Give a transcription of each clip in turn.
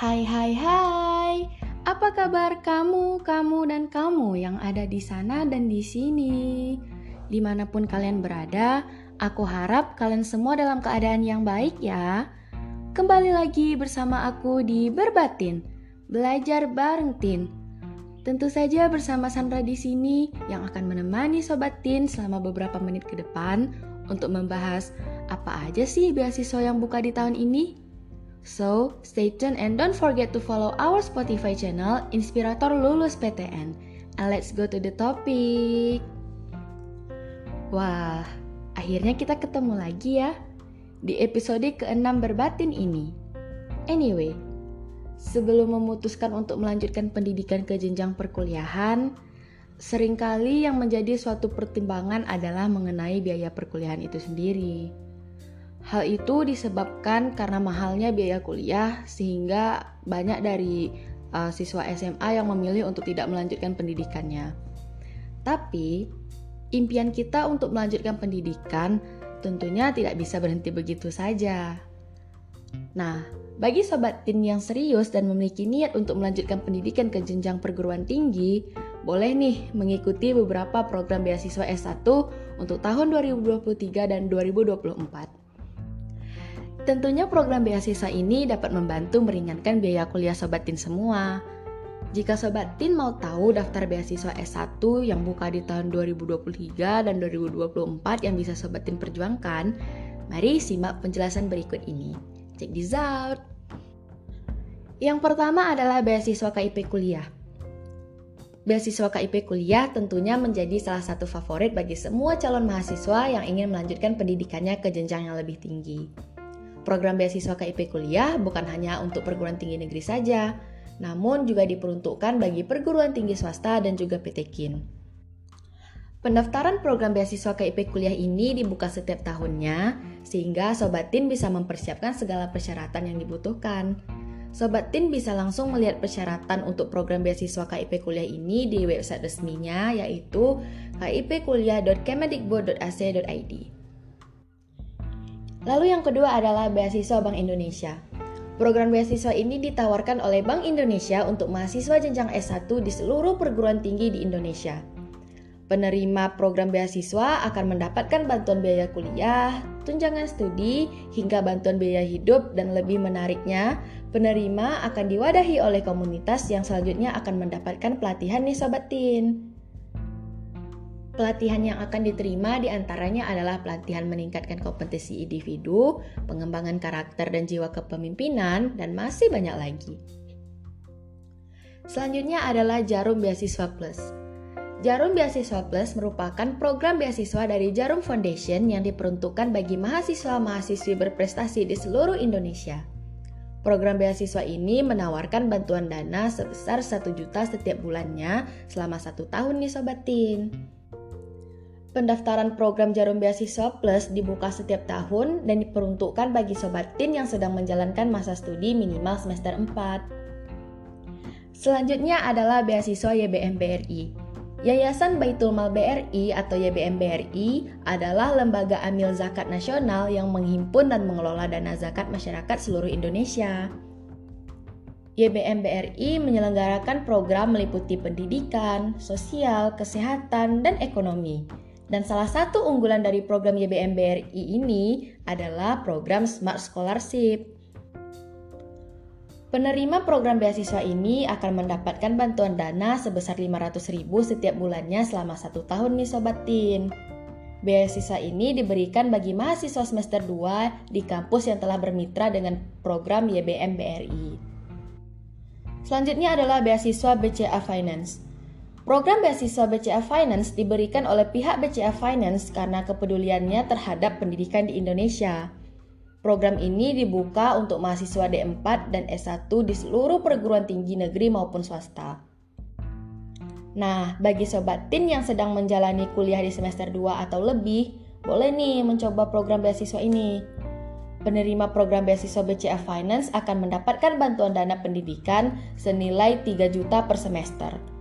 Hai hai hai. Apa kabar kamu, kamu dan kamu yang ada di sana dan di sini? Di mana pun kalian berada, aku harap kalian semua dalam keadaan yang baik ya. Kembali lagi bersama aku di Berbatin, belajar bareng Tin. Tentu saja bersama Sandra di sini yang akan menemani Sobat Tin selama beberapa menit ke depan untuk membahas apa aja sih beasiswa yang buka di tahun ini. So, stay tuned and don't forget to follow our Spotify channel Inspirator Lulus PTN. And let's go to the topic. Wah, akhirnya kita ketemu lagi ya di episode ke-6 berbatin ini. Anyway, sebelum memutuskan untuk melanjutkan pendidikan ke jenjang perkuliahan, sering kali yang menjadi suatu pertimbangan adalah mengenai biaya perkuliahan itu sendiri. Hal itu disebabkan karena mahalnya biaya kuliah sehingga banyak dari uh, siswa SMA yang memilih untuk tidak melanjutkan pendidikannya. Tapi impian kita untuk melanjutkan pendidikan tentunya tidak bisa berhenti begitu saja. Nah, bagi sobat tin yang serius dan memiliki niat untuk melanjutkan pendidikan ke jenjang perguruan tinggi, boleh nih mengikuti beberapa program beasiswa S1 untuk tahun 2023 dan 2024. Tentunya program beasiswa ini dapat membantu meringankan biaya kuliah Sobat Tin semua. Jika Sobat Tin mau tahu daftar beasiswa S1 yang buka di tahun 2023 dan 2024 yang bisa Sobat Tin perjuangkan, mari simak penjelasan berikut ini. Check this out! Yang pertama adalah beasiswa KIP kuliah. Beasiswa KIP kuliah tentunya menjadi salah satu favorit bagi semua calon mahasiswa yang ingin melanjutkan pendidikannya ke jenjang yang lebih tinggi. Program beasiswa KIP kuliah bukan hanya untuk perguruan tinggi negeri saja, namun juga diperuntukkan bagi perguruan tinggi swasta dan juga PT KIN. Pendaftaran program beasiswa KIP kuliah ini dibuka setiap tahunnya, sehingga Sobat Tin bisa mempersiapkan segala persyaratan yang dibutuhkan. Sobat Tin bisa langsung melihat persyaratan untuk program beasiswa KIP kuliah ini di website resminya yaitu kipkuliah.kemendikbud.ac.id. Lalu yang kedua adalah beasiswa Bank Indonesia. Program beasiswa ini ditawarkan oleh Bank Indonesia untuk mahasiswa jenjang S1 di seluruh perguruan tinggi di Indonesia. Penerima program beasiswa akan mendapatkan bantuan biaya kuliah, tunjangan studi, hingga bantuan biaya hidup dan lebih menariknya, penerima akan diwadahi oleh komunitas yang selanjutnya akan mendapatkan pelatihan nih Sobat Tin. Pelatihan yang akan diterima di antaranya adalah pelatihan meningkatkan kompetensi individu, pengembangan karakter dan jiwa kepemimpinan, dan masih banyak lagi. Selanjutnya adalah Jarum Beasiswa Plus. Jarum Beasiswa Plus merupakan program beasiswa dari Jarum Foundation yang diperuntukkan bagi mahasiswa-mahasiswi berprestasi di seluruh Indonesia. Program beasiswa ini menawarkan bantuan dana sebesar 1 juta setiap bulannya selama satu tahun nih Sobat Tin. Pendaftaran program Jarum Beasiswa Plus dibuka setiap tahun dan diperuntukkan bagi sobat tin yang sedang menjalankan masa studi minimal semester 4. Selanjutnya adalah beasiswa YBM BRI. Yayasan Baitul Mal BRI atau YBM BRI adalah lembaga amil zakat nasional yang menghimpun dan mengelola dana zakat masyarakat seluruh Indonesia. YBM BRI menyelenggarakan program meliputi pendidikan, sosial, kesehatan, dan ekonomi dan salah satu unggulan dari program YBM BRI ini adalah program Smart Scholarship. Penerima program beasiswa ini akan mendapatkan bantuan dana sebesar 500.000 setiap bulannya selama satu tahun nih Sobat Tin. Beasiswa ini diberikan bagi mahasiswa semester 2 di kampus yang telah bermitra dengan program YBM BRI. Selanjutnya adalah beasiswa BCA Finance. Program beasiswa BCA Finance diberikan oleh pihak BCA Finance karena kepeduliannya terhadap pendidikan di Indonesia. Program ini dibuka untuk mahasiswa D4 dan S1 di seluruh perguruan tinggi negeri maupun swasta. Nah, bagi sobat TIN yang sedang menjalani kuliah di semester 2 atau lebih, boleh nih mencoba program beasiswa ini. Penerima program beasiswa BCA Finance akan mendapatkan bantuan dana pendidikan senilai 3 juta per semester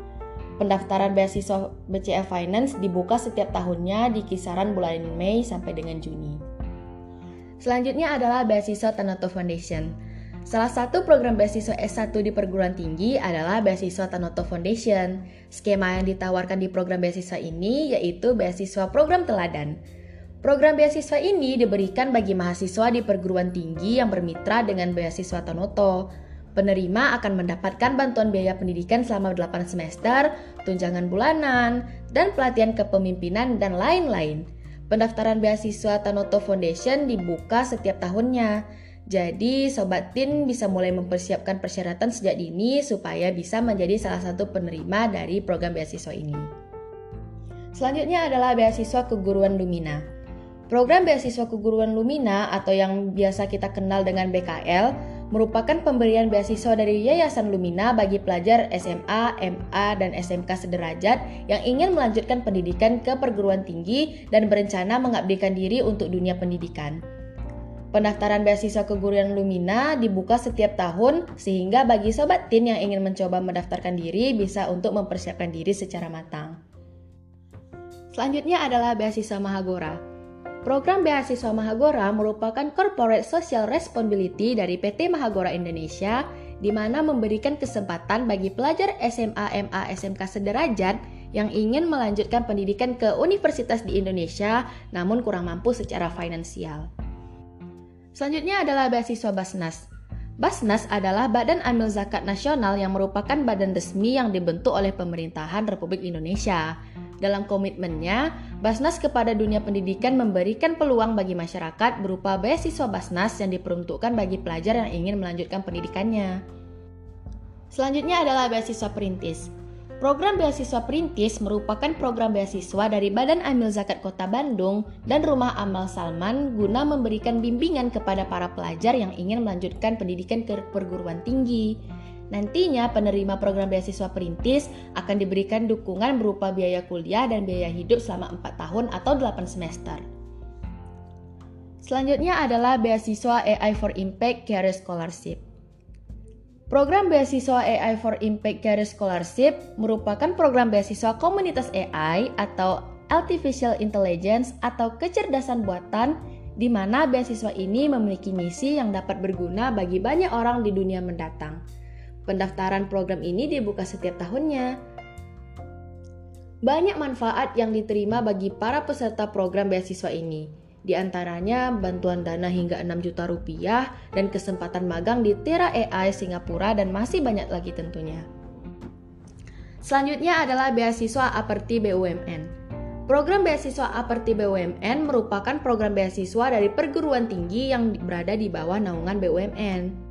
Pendaftaran beasiswa BCA Finance dibuka setiap tahunnya di kisaran bulan Mei sampai dengan Juni. Selanjutnya adalah beasiswa Tanoto Foundation. Salah satu program beasiswa S1 di perguruan tinggi adalah beasiswa Tanoto Foundation. Skema yang ditawarkan di program beasiswa ini yaitu beasiswa program teladan. Program beasiswa ini diberikan bagi mahasiswa di perguruan tinggi yang bermitra dengan beasiswa Tanoto. Penerima akan mendapatkan bantuan biaya pendidikan selama 8 semester, tunjangan bulanan, dan pelatihan kepemimpinan dan lain-lain. Pendaftaran beasiswa Tanoto Foundation dibuka setiap tahunnya. Jadi, Sobat Tin bisa mulai mempersiapkan persyaratan sejak dini supaya bisa menjadi salah satu penerima dari program beasiswa ini. Selanjutnya adalah beasiswa keguruan Lumina. Program beasiswa keguruan Lumina atau yang biasa kita kenal dengan BKL merupakan pemberian beasiswa dari Yayasan Lumina bagi pelajar SMA, MA, dan SMK sederajat yang ingin melanjutkan pendidikan ke perguruan tinggi dan berencana mengabdikan diri untuk dunia pendidikan. Pendaftaran beasiswa keguruan Lumina dibuka setiap tahun sehingga bagi sobat tin yang ingin mencoba mendaftarkan diri bisa untuk mempersiapkan diri secara matang. Selanjutnya adalah beasiswa Mahagora. Program beasiswa Mahagora merupakan corporate social responsibility dari PT Mahagora Indonesia di mana memberikan kesempatan bagi pelajar SMA, MA, SMK sederajat yang ingin melanjutkan pendidikan ke universitas di Indonesia namun kurang mampu secara finansial. Selanjutnya adalah beasiswa Basnas. Basnas adalah Badan Amil Zakat Nasional yang merupakan badan resmi yang dibentuk oleh pemerintahan Republik Indonesia. Dalam komitmennya, Basnas kepada dunia pendidikan memberikan peluang bagi masyarakat berupa beasiswa Basnas yang diperuntukkan bagi pelajar yang ingin melanjutkan pendidikannya. Selanjutnya adalah beasiswa perintis. Program Beasiswa Perintis merupakan program beasiswa dari Badan Amil Zakat Kota Bandung dan Rumah Amal Salman guna memberikan bimbingan kepada para pelajar yang ingin melanjutkan pendidikan ke perguruan tinggi. Nantinya penerima program beasiswa perintis akan diberikan dukungan berupa biaya kuliah dan biaya hidup selama 4 tahun atau 8 semester. Selanjutnya adalah beasiswa AI for Impact Career Scholarship. Program beasiswa AI for Impact Career Scholarship merupakan program beasiswa komunitas AI atau Artificial Intelligence atau kecerdasan buatan di mana beasiswa ini memiliki misi yang dapat berguna bagi banyak orang di dunia mendatang. Pendaftaran program ini dibuka setiap tahunnya. Banyak manfaat yang diterima bagi para peserta program beasiswa ini di antaranya bantuan dana hingga 6 juta rupiah dan kesempatan magang di Tera AI Singapura dan masih banyak lagi tentunya. Selanjutnya adalah beasiswa Aperti BUMN. Program beasiswa Aperti BUMN merupakan program beasiswa dari perguruan tinggi yang berada di bawah naungan BUMN.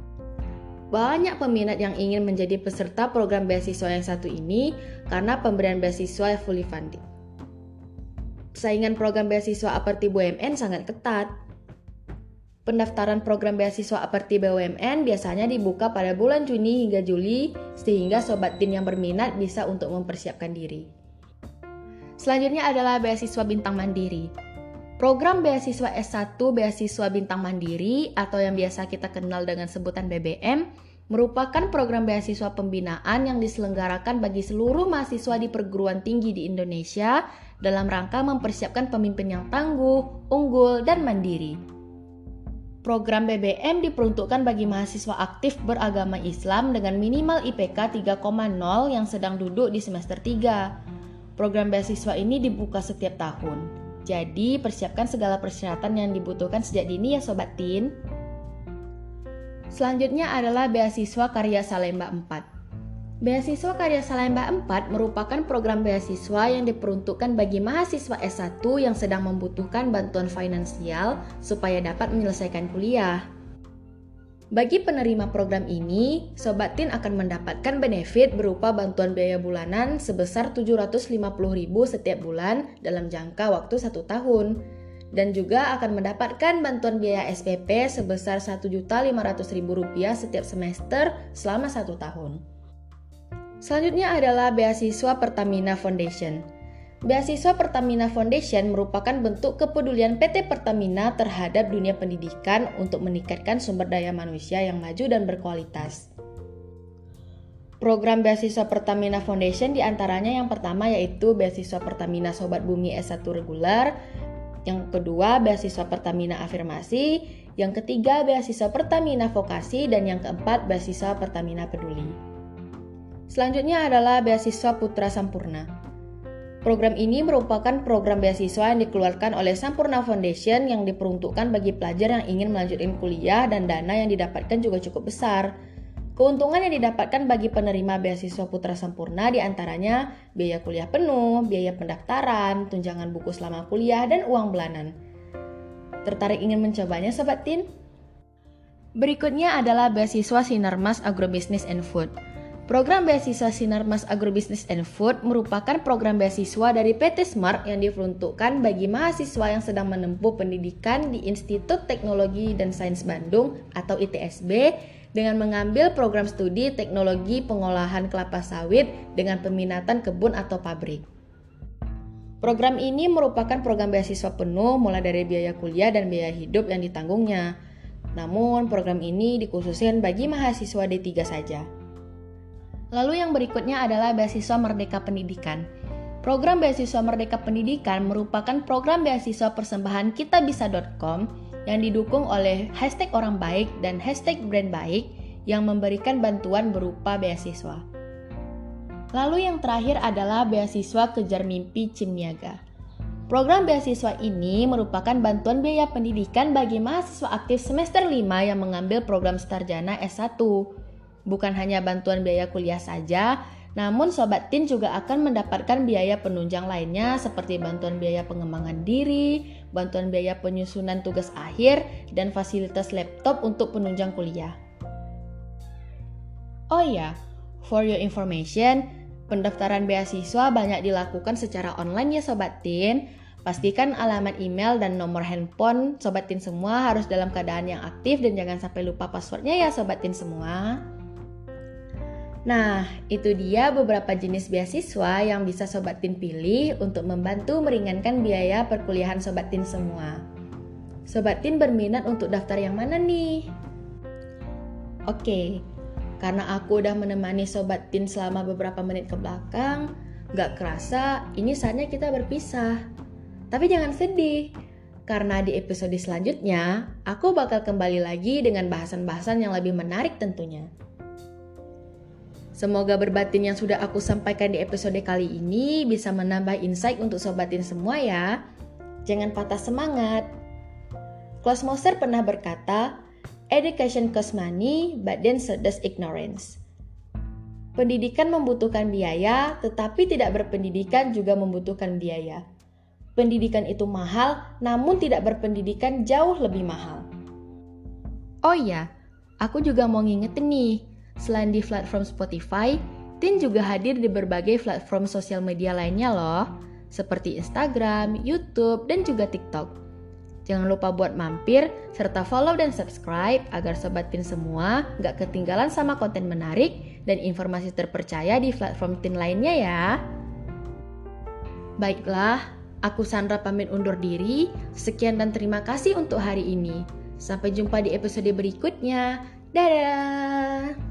Banyak peminat yang ingin menjadi peserta program beasiswa yang satu ini karena pemberian beasiswa fully funded saingan program beasiswa Aperti BUMN sangat ketat. Pendaftaran program beasiswa Aperti BUMN biasanya dibuka pada bulan Juni hingga Juli, sehingga sobat tin yang berminat bisa untuk mempersiapkan diri. Selanjutnya adalah beasiswa bintang mandiri. Program beasiswa S1 beasiswa bintang mandiri atau yang biasa kita kenal dengan sebutan BBM merupakan program beasiswa pembinaan yang diselenggarakan bagi seluruh mahasiswa di perguruan tinggi di Indonesia dalam rangka mempersiapkan pemimpin yang tangguh, unggul, dan mandiri. Program BBM diperuntukkan bagi mahasiswa aktif beragama Islam dengan minimal IPK 3,0 yang sedang duduk di semester 3. Program beasiswa ini dibuka setiap tahun. Jadi, persiapkan segala persyaratan yang dibutuhkan sejak dini ya Sobat Tin. Selanjutnya adalah beasiswa karya Salemba 4. Beasiswa Karya Salemba 4 merupakan program beasiswa yang diperuntukkan bagi mahasiswa S1 yang sedang membutuhkan bantuan finansial supaya dapat menyelesaikan kuliah. Bagi penerima program ini, Sobat Tin akan mendapatkan benefit berupa bantuan biaya bulanan sebesar 750.000 setiap bulan dalam jangka waktu satu tahun dan juga akan mendapatkan bantuan biaya SPP sebesar Rp1.500.000 setiap semester selama satu tahun. Selanjutnya adalah beasiswa Pertamina Foundation. Beasiswa Pertamina Foundation merupakan bentuk kepedulian PT Pertamina terhadap dunia pendidikan untuk meningkatkan sumber daya manusia yang maju dan berkualitas. Program beasiswa Pertamina Foundation di antaranya yang pertama yaitu beasiswa Pertamina Sobat Bumi S1 reguler, Yang kedua, beasiswa Pertamina Afirmasi. Yang ketiga, beasiswa Pertamina Vokasi. Dan yang keempat, beasiswa Pertamina Peduli. Selanjutnya adalah beasiswa Putra Sampurna. Program ini merupakan program beasiswa yang dikeluarkan oleh Sampurna Foundation yang diperuntukkan bagi pelajar yang ingin melanjutkan kuliah dan dana yang didapatkan juga cukup besar. Keuntungan yang didapatkan bagi penerima beasiswa Putra Sempurna di antaranya biaya kuliah penuh, biaya pendaftaran, tunjangan buku selama kuliah, dan uang bulanan. Tertarik ingin mencobanya Sobat Tin? Berikutnya adalah beasiswa Sinarmas Agrobusiness and Food. Program beasiswa Sinarmas Agrobusiness and Food merupakan program beasiswa dari PT Smart yang diperuntukkan bagi mahasiswa yang sedang menempuh pendidikan di Institut Teknologi dan Sains Bandung atau ITSB dengan mengambil program studi teknologi pengolahan kelapa sawit dengan peminatan kebun atau pabrik. Program ini merupakan program beasiswa penuh mulai dari biaya kuliah dan biaya hidup yang ditanggungnya. Namun, program ini dikhususkan bagi mahasiswa D3 saja. Lalu yang berikutnya adalah beasiswa Merdeka Pendidikan. Program beasiswa Merdeka Pendidikan merupakan program beasiswa persembahan kitabisa.com yang didukung oleh hashtag orang baik dan hashtag brand baik yang memberikan bantuan berupa beasiswa. Lalu yang terakhir adalah beasiswa kejar mimpi Cimniaga. Program beasiswa ini merupakan bantuan biaya pendidikan bagi mahasiswa aktif semester 5 yang mengambil program Sarjana S1. Bukan hanya bantuan biaya kuliah saja, namun Sobat Tin juga akan mendapatkan biaya penunjang lainnya seperti bantuan biaya pengembangan diri, bantuan biaya penyusunan tugas akhir, dan fasilitas laptop untuk penunjang kuliah. Oh iya, for your information, pendaftaran beasiswa banyak dilakukan secara online ya Sobat Tin. Pastikan alamat email dan nomor handphone Sobat Tin semua harus dalam keadaan yang aktif dan jangan sampai lupa passwordnya ya Sobat Tin semua. Nah, itu dia beberapa jenis beasiswa yang bisa Sobat Tin pilih untuk membantu meringankan biaya perkuliahan Sobat Tin semua. Sobat Tin berminat untuk daftar yang mana nih? Oke, karena aku udah menemani Sobat Tin selama beberapa menit ke belakang, gak kerasa ini saatnya kita berpisah. Tapi jangan sedih, karena di episode selanjutnya aku bakal kembali lagi dengan bahasan-bahasan yang lebih menarik tentunya. Semoga berbatin yang sudah aku sampaikan di episode kali ini bisa menambah insight untuk sobatin semua ya. Jangan patah semangat. Klaus Moser pernah berkata, Education costs money, but then so does ignorance. Pendidikan membutuhkan biaya, tetapi tidak berpendidikan juga membutuhkan biaya. Pendidikan itu mahal, namun tidak berpendidikan jauh lebih mahal. Oh iya, aku juga mau ngingetin nih, Selain di platform Spotify, Tin juga hadir di berbagai platform sosial media lainnya loh, seperti Instagram, YouTube, dan juga TikTok. Jangan lupa buat mampir, serta follow dan subscribe agar Sobat Tin semua gak ketinggalan sama konten menarik dan informasi terpercaya di platform Tin lainnya ya. Baiklah, aku Sandra pamit undur diri. Sekian dan terima kasih untuk hari ini. Sampai jumpa di episode berikutnya. Dadah!